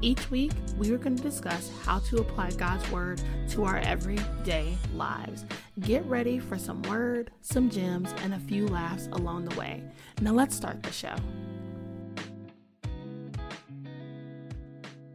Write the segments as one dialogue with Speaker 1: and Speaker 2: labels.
Speaker 1: Each week, we are going to discuss how to apply God's Word to our everyday lives. Get ready for some word, some gems, and a few laughs along the way. Now, let's start the show.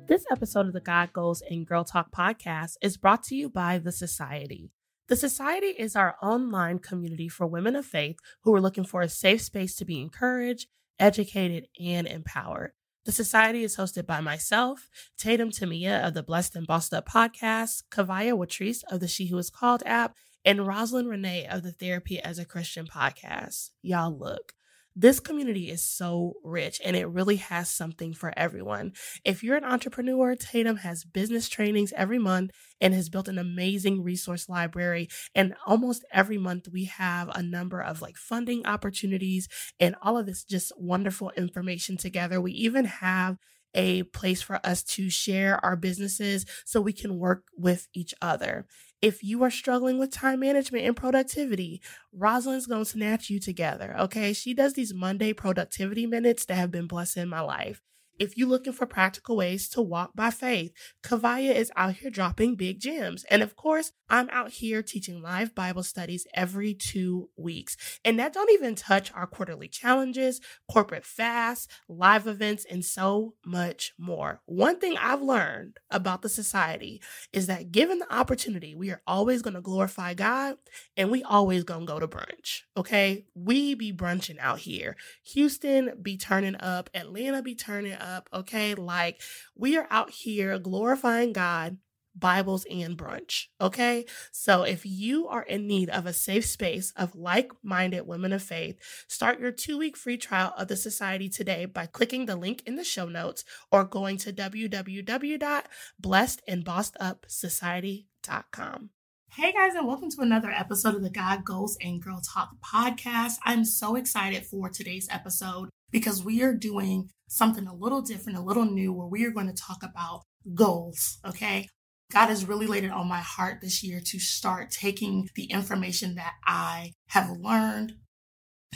Speaker 1: This episode of the God Goals and Girl Talk podcast is brought to you by The Society. The Society is our online community for women of faith who are looking for a safe space to be encouraged, educated, and empowered. The Society is hosted by myself, Tatum Tamia of the Blessed and Bossed Up podcast, Kavaya Watrice of the She Who Is Called app, and Rosalind Renee of the Therapy as a Christian podcast. Y'all look. This community is so rich and it really has something for everyone. If you're an entrepreneur, Tatum has business trainings every month and has built an amazing resource library. And almost every month we have a number of like funding opportunities and all of this just wonderful information together. We even have a place for us to share our businesses so we can work with each other. If you are struggling with time management and productivity, Rosalind's going to snatch you together. Okay. She does these Monday productivity minutes that have been blessing my life. If you're looking for practical ways to walk by faith, Kavaya is out here dropping big gems. And of course, I'm out here teaching live Bible studies every two weeks. And that don't even touch our quarterly challenges, corporate fasts, live events, and so much more. One thing I've learned about the society is that given the opportunity, we are always going to glorify God and we always going to go to brunch. Okay. We be brunching out here. Houston be turning up, Atlanta be turning up. Up, okay. Like we are out here glorifying God Bibles and brunch. Okay. So if you are in need of a safe space of like minded women of faith, start your two week free trial of the Society today by clicking the link in the show notes or going to www.blessedandbossedupsociety.com. Hey guys, and welcome to another episode of the God Goals and Girl Talk podcast. I'm so excited for today's episode because we are doing something a little different, a little new, where we are going to talk about goals. Okay. God has really laid it on my heart this year to start taking the information that I have learned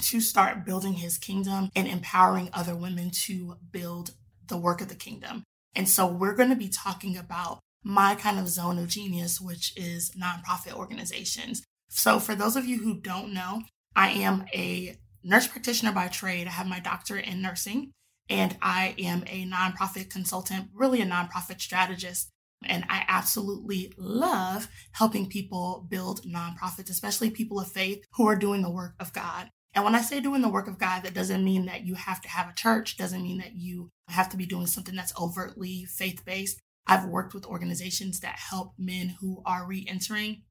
Speaker 1: to start building his kingdom and empowering other women to build the work of the kingdom. And so we're going to be talking about my kind of zone of genius, which is nonprofit organizations. So for those of you who don't know, I am a nurse practitioner by trade. I have my doctorate in nursing and I am a nonprofit consultant, really a nonprofit strategist. And I absolutely love helping people build nonprofits, especially people of faith who are doing the work of God. And when I say doing the work of God, that doesn't mean that you have to have a church, doesn't mean that you have to be doing something that's overtly faith based. I've worked with organizations that help men who are re entering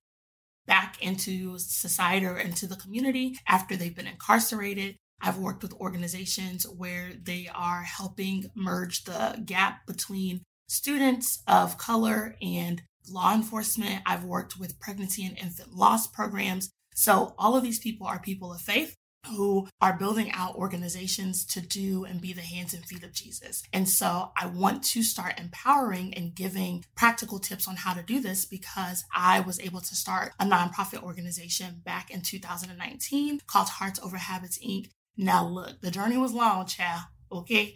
Speaker 1: back into society or into the community after they've been incarcerated. I've worked with organizations where they are helping merge the gap between students of color and law enforcement. I've worked with pregnancy and infant loss programs. So all of these people are people of faith who are building out organizations to do and be the hands and feet of Jesus. And so I want to start empowering and giving practical tips on how to do this because I was able to start a nonprofit organization back in 2019 called Hearts Over Habits Inc. Now look, the journey was long, child. Okay.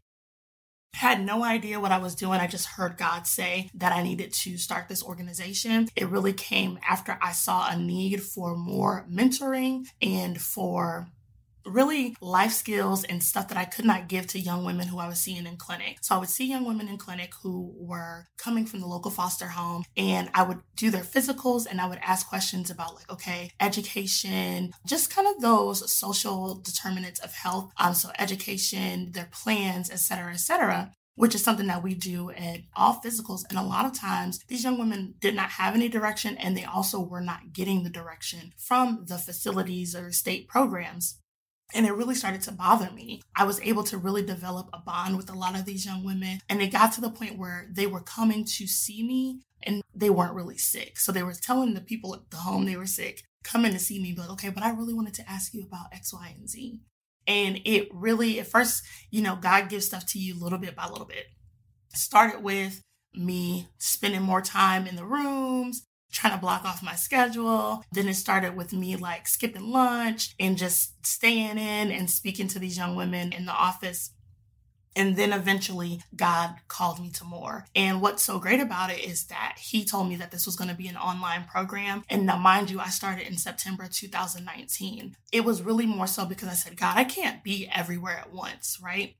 Speaker 1: had no idea what I was doing. I just heard God say that I needed to start this organization. It really came after I saw a need for more mentoring and for really life skills and stuff that I could not give to young women who I was seeing in clinic. So I would see young women in clinic who were coming from the local foster home and I would do their physicals and I would ask questions about like, okay, education, just kind of those social determinants of health. Um, so education, their plans, et cetera, et cetera which is something that we do at all physicals. And a lot of times, these young women did not have any direction, and they also were not getting the direction from the facilities or state programs. And it really started to bother me. I was able to really develop a bond with a lot of these young women. And it got to the point where they were coming to see me and they weren't really sick. So they were telling the people at the home they were sick, come in to see me, but okay, but I really wanted to ask you about X, Y, and Z. And it really, at first, you know, God gives stuff to you little bit by little bit. Started with me spending more time in the rooms, trying to block off my schedule. Then it started with me like skipping lunch and just staying in and speaking to these young women in the office. And then eventually God called me to more. And what's so great about it is that he told me that this was going to be an online program. And now, mind you, I started in September 2019. It was really more so because I said, God, I can't be everywhere at once, right?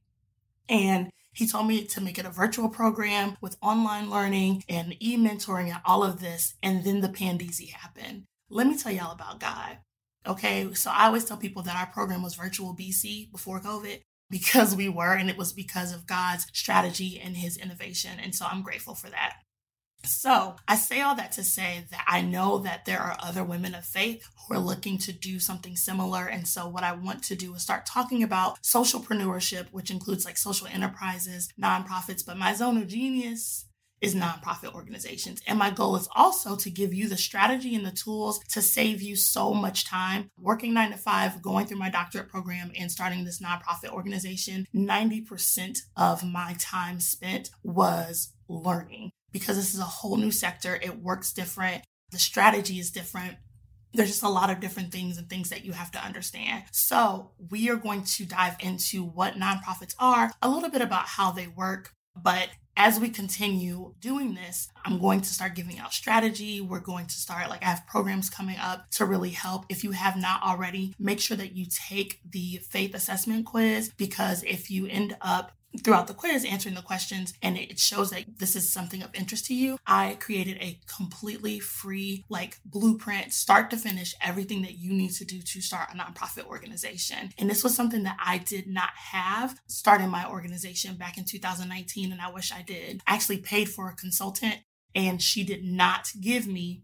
Speaker 1: And he told me to make it a virtual program with online learning and e mentoring and all of this. And then the Pandeezy happened. Let me tell y'all about God. Okay, so I always tell people that our program was virtual BC before COVID because we were, and it was because of God's strategy and his innovation. And so I'm grateful for that. So I say all that to say that I know that there are other women of faith who are looking to do something similar. And so what I want to do is start talking about socialpreneurship, which includes like social enterprises, nonprofits, but my zone of genius is nonprofit organizations. And my goal is also to give you the strategy and the tools to save you so much time working nine to five, going through my doctorate program and starting this nonprofit organization. 90% of my time spent was learning because this is a whole new sector. It works different. The strategy is different. There's just a lot of different things and things that you have to understand. So, we are going to dive into what nonprofits are, a little bit about how they work. But as we continue doing this, I'm going to start giving out strategy. We're going to start, like, I have programs coming up to really help. If you have not already, make sure that you take the faith assessment quiz because if you end up throughout the quiz answering the questions and it shows that this is something of interest to you. I created a completely free like blueprint start to finish everything that you need to do to start a nonprofit organization. And this was something that i did not have starting my organization back in 2019 and i wish i did. I actually paid for a consultant and she did not give me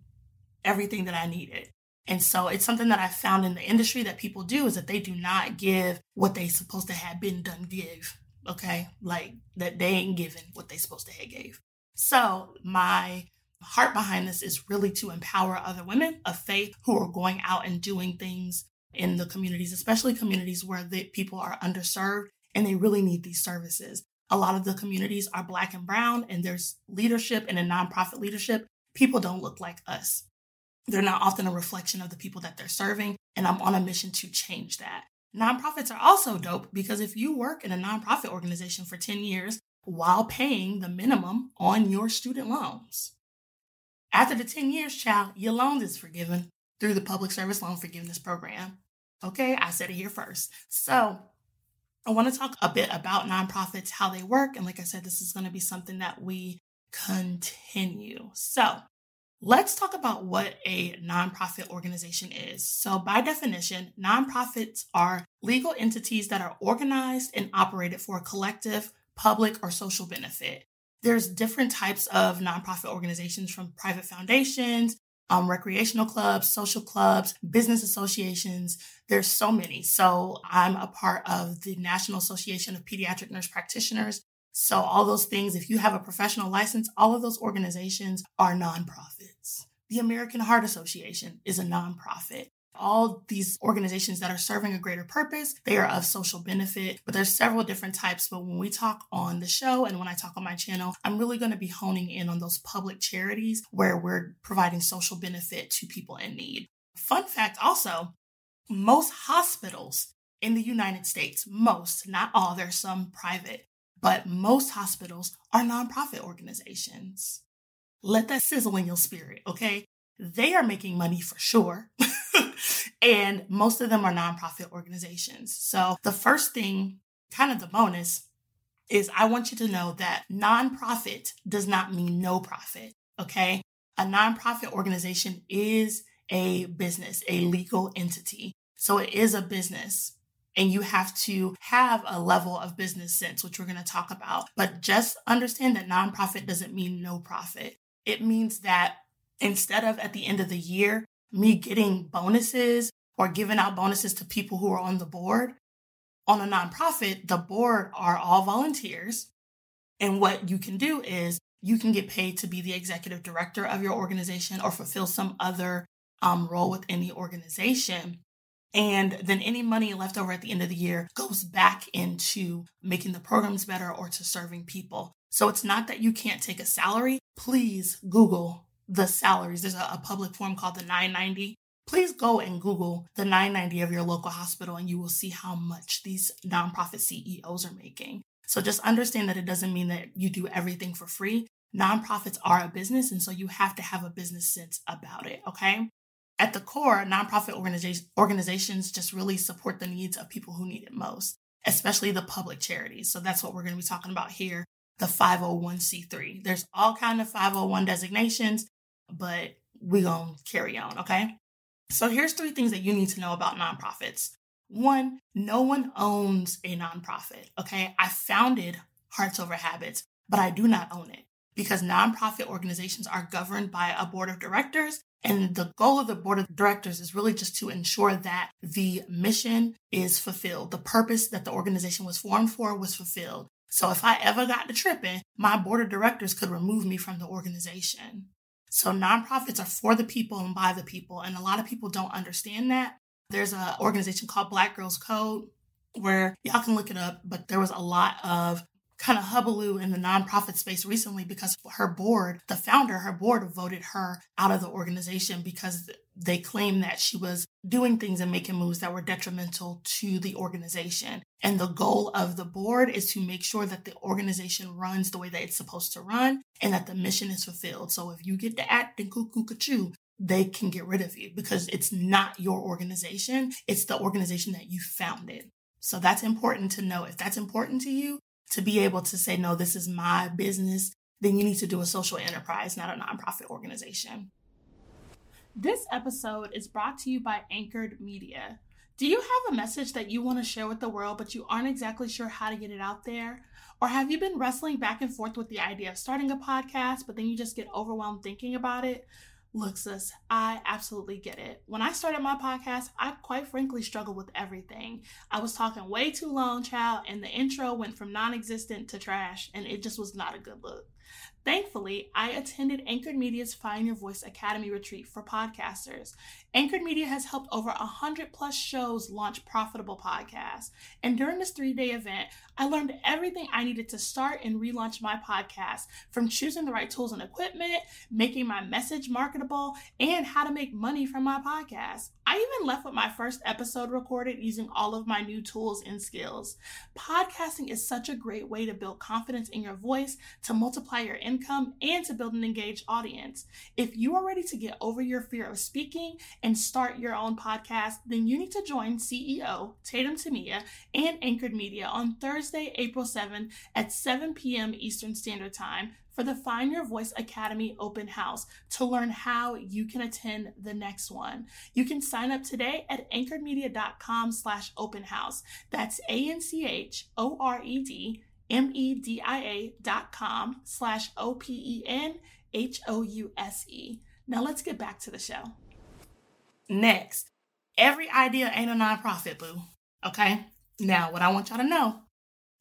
Speaker 1: everything that i needed. And so it's something that I found in the industry that people do is that they do not give what they supposed to have been done give okay? Like that they ain't given what they supposed to have gave. So my heart behind this is really to empower other women of faith who are going out and doing things in the communities, especially communities where the people are underserved and they really need these services. A lot of the communities are black and brown and there's leadership and a nonprofit leadership. People don't look like us. They're not often a reflection of the people that they're serving. And I'm on a mission to change that. Nonprofits are also dope because if you work in a nonprofit organization for 10 years while paying the minimum on your student loans, after the 10 years, child, your loan is forgiven through the Public Service Loan Forgiveness Program. Okay, I said it here first. So, I want to talk a bit about nonprofits, how they work. And like I said, this is going to be something that we continue. So, Let's talk about what a nonprofit organization is. So, by definition, nonprofits are legal entities that are organized and operated for a collective, public, or social benefit. There's different types of nonprofit organizations from private foundations, um, recreational clubs, social clubs, business associations. There's so many. So I'm a part of the National Association of Pediatric Nurse Practitioners. So all those things, if you have a professional license, all of those organizations are nonprofits. The American Heart Association is a nonprofit. All these organizations that are serving a greater purpose, they are of social benefit, but there's several different types. But when we talk on the show and when I talk on my channel, I'm really going to be honing in on those public charities where we're providing social benefit to people in need. Fun fact also, most hospitals in the United States, most, not all, there's some private, but most hospitals are nonprofit organizations. Let that sizzle in your spirit, okay? They are making money for sure. and most of them are nonprofit organizations. So the first thing, kind of the bonus, is I want you to know that nonprofit does not mean no profit. Okay. A nonprofit organization is a business, a legal entity. So it is a business and you have to have a level of business sense, which we're going to talk about. But just understand that nonprofit doesn't mean no profit. It means that instead of at the end of the year, me getting bonuses or giving out bonuses to people who are on the board, on a nonprofit, the board are all volunteers. And what you can do is you can get paid to be the executive director of your organization or fulfill some other um, role within the organization. And then any money left over at the end of the year goes back into making the programs better or to serving people. So it's not that you can't take a salary. Please Google the salaries. There's a, a public form called the 990 please go and Google the 990 of your local hospital and you will see how much these nonprofit CEOs are making. So just understand that it doesn't mean that you do everything for free. Nonprofits are a business, and so you have to have a business sense about it, okay? At the core, nonprofit organizations, organizations just really support the needs of people who need it most, especially the public charities. So that's what we're going to be talking about here, the 501c3. There's all kind of 501 designations, but we're going to carry on, okay? So here's three things that you need to know about nonprofits. One, no one owns a nonprofit. Okay. I founded Hearts Over Habits, but I do not own it because nonprofit organizations are governed by a board of directors. And the goal of the board of directors is really just to ensure that the mission is fulfilled. The purpose that the organization was formed for was fulfilled. So if I ever got to tripping, my board of directors could remove me from the organization. So nonprofits are for the people and by the people. And a lot of people don't understand that. There's an organization called Black Girls Code where y'all can look it up, but there was a lot of kind of hubaloo in the nonprofit space recently because her board, the founder, her board voted her out of the organization because they claimed that she was doing things and making moves that were detrimental to the organization. And the goal of the board is to make sure that the organization runs the way that it's supposed to run and that the mission is fulfilled. So if you get to acting cuckoo cuckoo, they can get rid of you because it's not your organization. It's the organization that you founded. So that's important to know. If that's important to you, to be able to say, no, this is my business, then you need to do a social enterprise, not a nonprofit organization. This episode is brought to you by Anchored Media. Do you have a message that you want to share with the world, but you aren't exactly sure how to get it out there? Or have you been wrestling back and forth with the idea of starting a podcast, but then you just get overwhelmed thinking about it? Look, sis, I absolutely get it. When I started my podcast, I quite frankly struggled with everything. I was talking way too long, child, and the intro went from non existent to trash, and it just was not a good look. Thankfully, I attended Anchored Media's Find Your Voice Academy retreat for podcasters. Anchored Media has helped over 100 plus shows launch profitable podcasts. And during this three day event, I learned everything I needed to start and relaunch my podcast from choosing the right tools and equipment, making my message marketable, and how to make money from my podcast. I even left with my first episode recorded using all of my new tools and skills. Podcasting is such a great way to build confidence in your voice, to multiply your income, and to build an engaged audience. If you are ready to get over your fear of speaking and start your own podcast, then you need to join CEO Tatum Tamia and Anchored Media on Thursday, April 7 at 7 p.m. Eastern Standard Time for the Find Your Voice Academy open house to learn how you can attend the next one. You can sign up today at anchoredmedia.com slash open house. That's A-N-C-H-O-R-E-D M-E-D-I-A dot com slash O-P-E-N-H-O-U-S-E. Now let's get back to the show. Next, every idea ain't a nonprofit, boo. Okay? Now, what I want y'all to know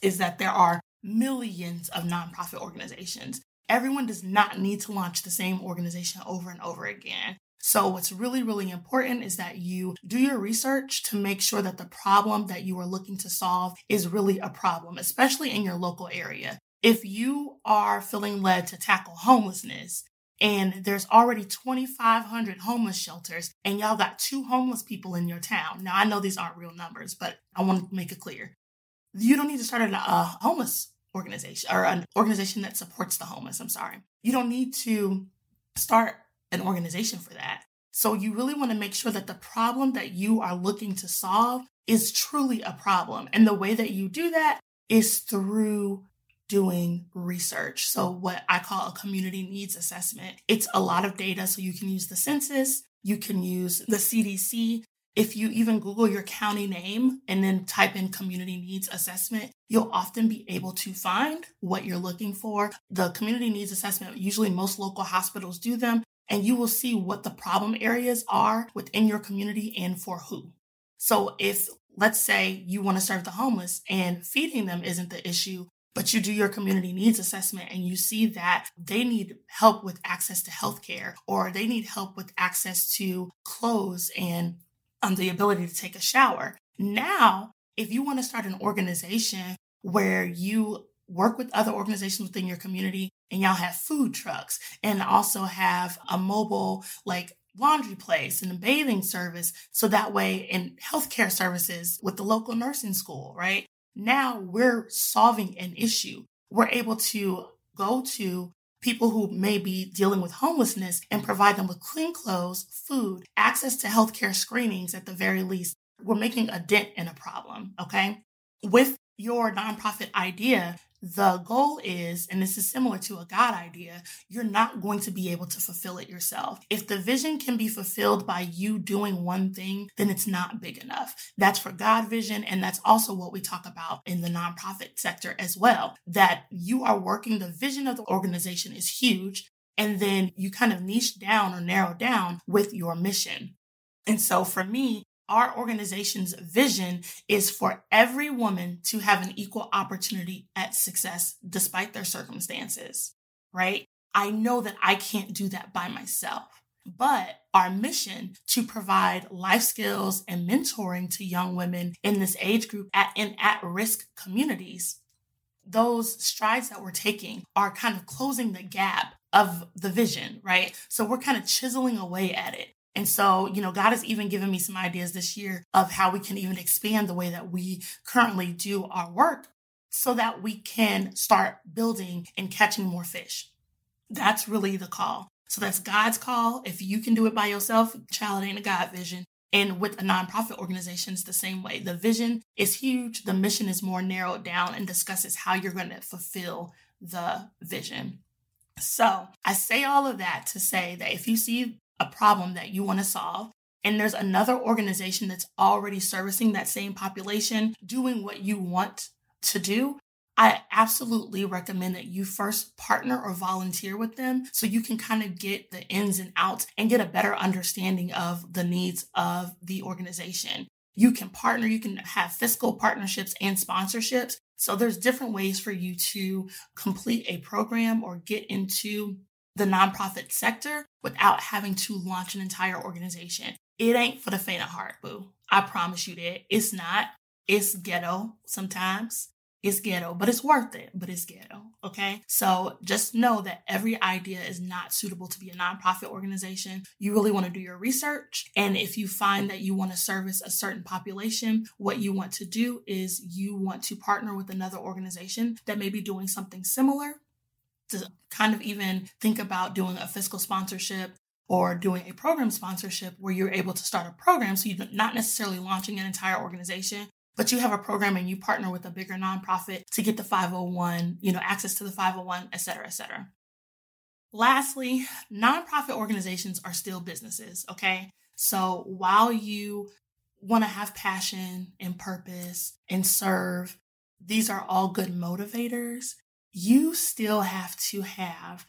Speaker 1: is that there are millions of nonprofit organizations. Everyone does not need to launch the same organization over and over again. So, what's really, really important is that you do your research to make sure that the problem that you are looking to solve is really a problem, especially in your local area. If you are feeling led to tackle homelessness and there's already 2,500 homeless shelters and y'all got two homeless people in your town. Now, I know these aren't real numbers, but I want to make it clear. You don't need to start a homeless organization or an organization that supports the homeless. I'm sorry. You don't need to start an organization for that. So you really want to make sure that the problem that you are looking to solve is truly a problem. And the way that you do that is through doing research. So what I call a community needs assessment. It's a lot of data. So you can use the census, you can use the CDC. If you even Google your county name and then type in community needs assessment, you'll often be able to find what you're looking for. The community needs assessment, usually most local hospitals do them, and you will see what the problem areas are within your community and for who. So if let's say you want to serve the homeless and feeding them isn't the issue, but you do your community needs assessment and you see that they need help with access to healthcare or they need help with access to clothes and um, the ability to take a shower. Now, if you want to start an organization where you work with other organizations within your community and y'all have food trucks and also have a mobile like laundry place and a bathing service. So that way in healthcare services with the local nursing school, right? Now we're solving an issue. We're able to go to people who may be dealing with homelessness and provide them with clean clothes, food, access to healthcare screenings at the very least. We're making a dent in a problem. Okay. With your nonprofit idea, the goal is, and this is similar to a God idea, you're not going to be able to fulfill it yourself. If the vision can be fulfilled by you doing one thing, then it's not big enough. That's for God vision. And that's also what we talk about in the nonprofit sector as well, that you are working, the vision of the organization is huge. And then you kind of niche down or narrow down with your mission. And so for me, our organization's vision is for every woman to have an equal opportunity at success despite their circumstances, right? I know that I can't do that by myself. But our mission to provide life skills and mentoring to young women in this age group at, in at risk communities, those strides that we're taking are kind of closing the gap of the vision, right? So we're kind of chiseling away at it. And so, you know, God has even given me some ideas this year of how we can even expand the way that we currently do our work so that we can start building and catching more fish. That's really the call. So that's God's call. If you can do it by yourself, child, ain't a God vision. And with a nonprofit organization, it's the same way. The vision is huge. The mission is more narrowed down and discusses how you're going to fulfill the vision. So I say all of that to say that if you see a problem that you want to solve, and there's another organization that's already servicing that same population, doing what you want to do, I absolutely recommend that you first partner or volunteer with them so you can kind of get the ins and outs and get a better understanding of the needs of the organization. You can partner, you can have fiscal partnerships and sponsorships. So there's different ways for you to complete a program or get into the nonprofit sector without having to launch an entire organization. It ain't for the faint of heart, boo. I promise you that. It's not. It's ghetto sometimes. It's ghetto, but it's worth it, but it's ghetto. Okay. So just know that every idea is not suitable to be a nonprofit organization. You really want to do your research. And if you find that you want to service a certain population, what you want to do is you want to partner with another organization that may be doing something similar to kind of even think about doing a fiscal sponsorship or doing a program sponsorship where you're able to start a program. So you're not necessarily launching an entire organization, but you have a program and you partner with a bigger nonprofit to get the 501, you know, access to the 501, et cetera, et cetera. Lastly, nonprofit organizations are still businesses, okay? So while you want to have passion and purpose and serve, these are all good motivators you still have to have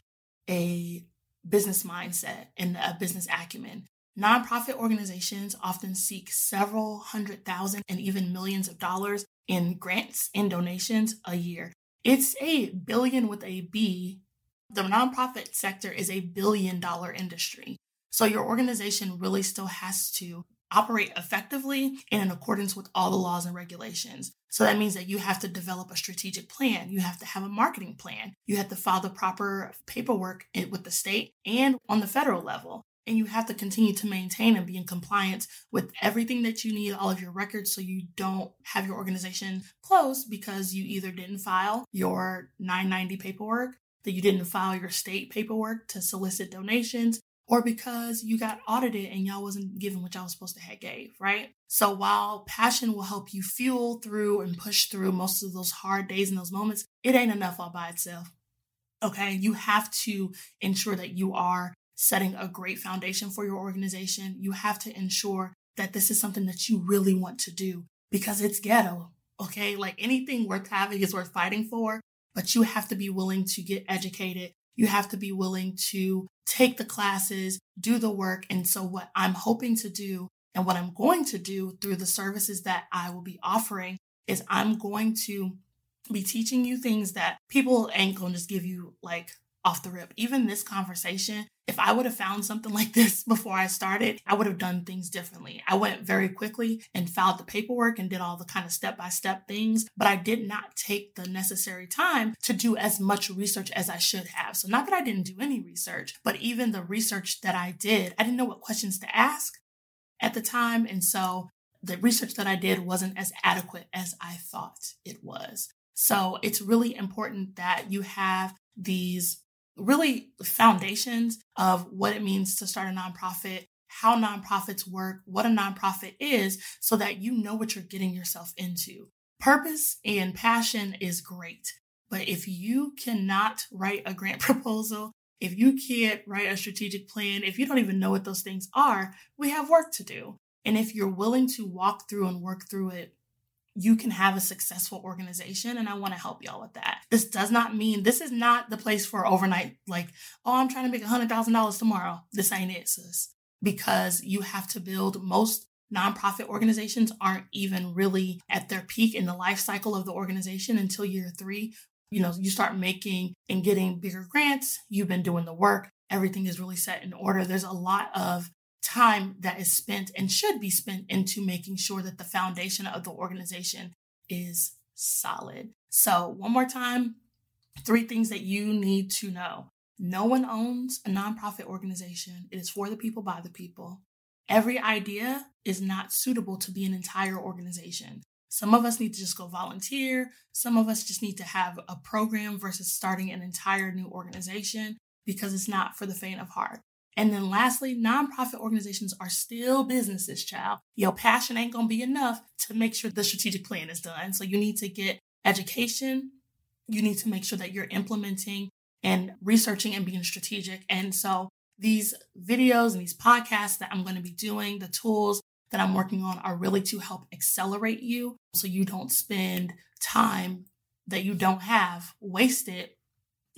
Speaker 1: a business mindset and a business acumen. Nonprofit organizations often seek several hundred thousand and even millions of dollars in grants and donations a year. It's a billion with a B. The nonprofit sector is a billion dollar industry. So your organization really still has to operate effectively and in accordance with all the laws and regulations. So that means that you have to develop a strategic plan. You have to have a marketing plan. You have to file the proper paperwork with the state and on the federal level. and you have to continue to maintain and be in compliance with everything that you need, all of your records, so you don't have your organization closed because you either didn't file your 990 paperwork, that you didn't file your state paperwork to solicit donations, or because you got audited and y'all wasn't given what y'all was supposed to have gave, right? So while passion will help you fuel through and push through most of those hard days and those moments, it ain't enough all by itself. Okay. You have to ensure that you are setting a great foundation for your organization. You have to ensure that this is something that you really want to do because it's ghetto. Okay. Like anything worth having is worth fighting for, but you have to be willing to get educated. You have to be willing to take the classes, do the work. And so what I'm hoping to do and what I'm going to do through the services that I will be offering is I'm going to be teaching you things that people ain't going to just give you like off the rip. Even this conversation, if I would have found something like this before I started, I would have done things differently. I went very quickly and filed the paperwork and did all the kind of step by step things, but I did not take the necessary time to do as much research as I should have. So, not that I didn't do any research, but even the research that I did, I didn't know what questions to ask at the time. And so, the research that I did wasn't as adequate as I thought it was. So it's really important that you have these really foundations of what it means to start a nonprofit, how nonprofits work, what a nonprofit is, so that you know what you're getting yourself into. Purpose and passion is great. But if you cannot write a grant proposal, if you can't write a strategic plan, if you don't even know what those things are, we have work to do. And if you're willing to walk through and work through it you can have a successful organization. And I want to help y'all with that. This does not mean this is not the place for overnight, like, oh, I'm trying to make a $100,000 tomorrow. This ain't it, sis. Because you have to build most nonprofit organizations aren't even really at their peak in the life cycle of the organization until year three. You know, you start making and getting bigger grants. You've been doing the work. Everything is really set in order. There's a lot of time that is spent and should be spent into making sure that the foundation of the organization is solid. So, one more time, three things that you need to know. No one owns a nonprofit organization. It is for the people by the people. Every idea is not suitable to be an entire organization. Some of us need to just go volunteer. Some of us just need to have a program versus starting an entire new organization because it's not for the faint of heart. And then lastly, nonprofit organizations are still businesses, child. Your passion ain't gonna be enough to make sure the strategic plan is done. So you need to get education. You need to make sure that you're implementing and researching and being strategic. And so these videos and these podcasts that I'm going to be doing, the tools that I'm working on are really to help accelerate you so you don't spend time that you don't have wasted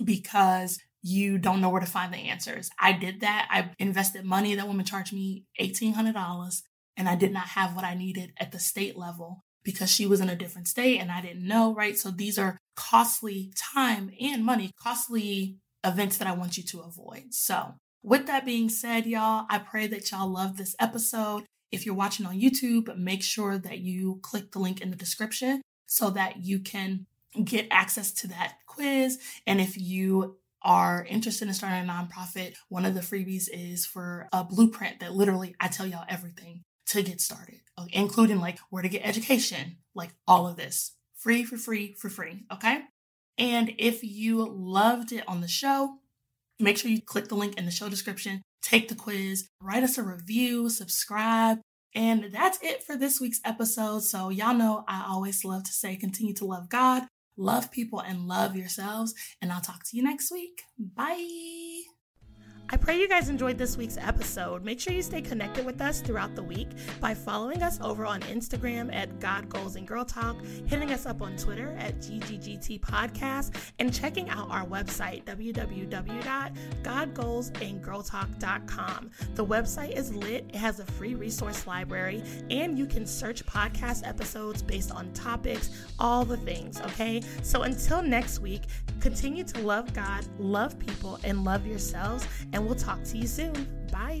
Speaker 1: because you don't know where to find the answers. I did that. I invested money. That woman charged me $1,800 and I did not have what I needed at the state level because she was in a different state and I didn't know, right? So these are costly time and money, costly events that I want you to avoid. So with that being said, y'all, I pray that y'all love this episode. If you're watching on YouTube, make sure that you click the link in the description so that you can get access to that quiz. And if you are interested in starting a nonprofit, one of the freebies is for a blueprint that literally I tell y'all everything to get started, including like where to get education, like all of this free for free for free. Okay. And if you loved it on the show, make sure you click the link in the show description, take the quiz, write us a review, subscribe. And that's it for this week's episode. So, y'all know I always love to say continue to love God, love people, and love yourselves. And I'll talk to you next week. Bye. I pray you guys enjoyed this week's episode. Make sure you stay connected with us throughout the week by following us over on Instagram at God Goals and Girl Talk, hitting us up on Twitter at GGGT Podcast, and checking out our website, www.godgoalsandgirltalk.com. The website is lit, it has a free resource library, and you can search podcast episodes based on topics, all the things, okay? So until next week, continue to love God, love people, and love yourselves. And and we'll talk to you soon. Bye.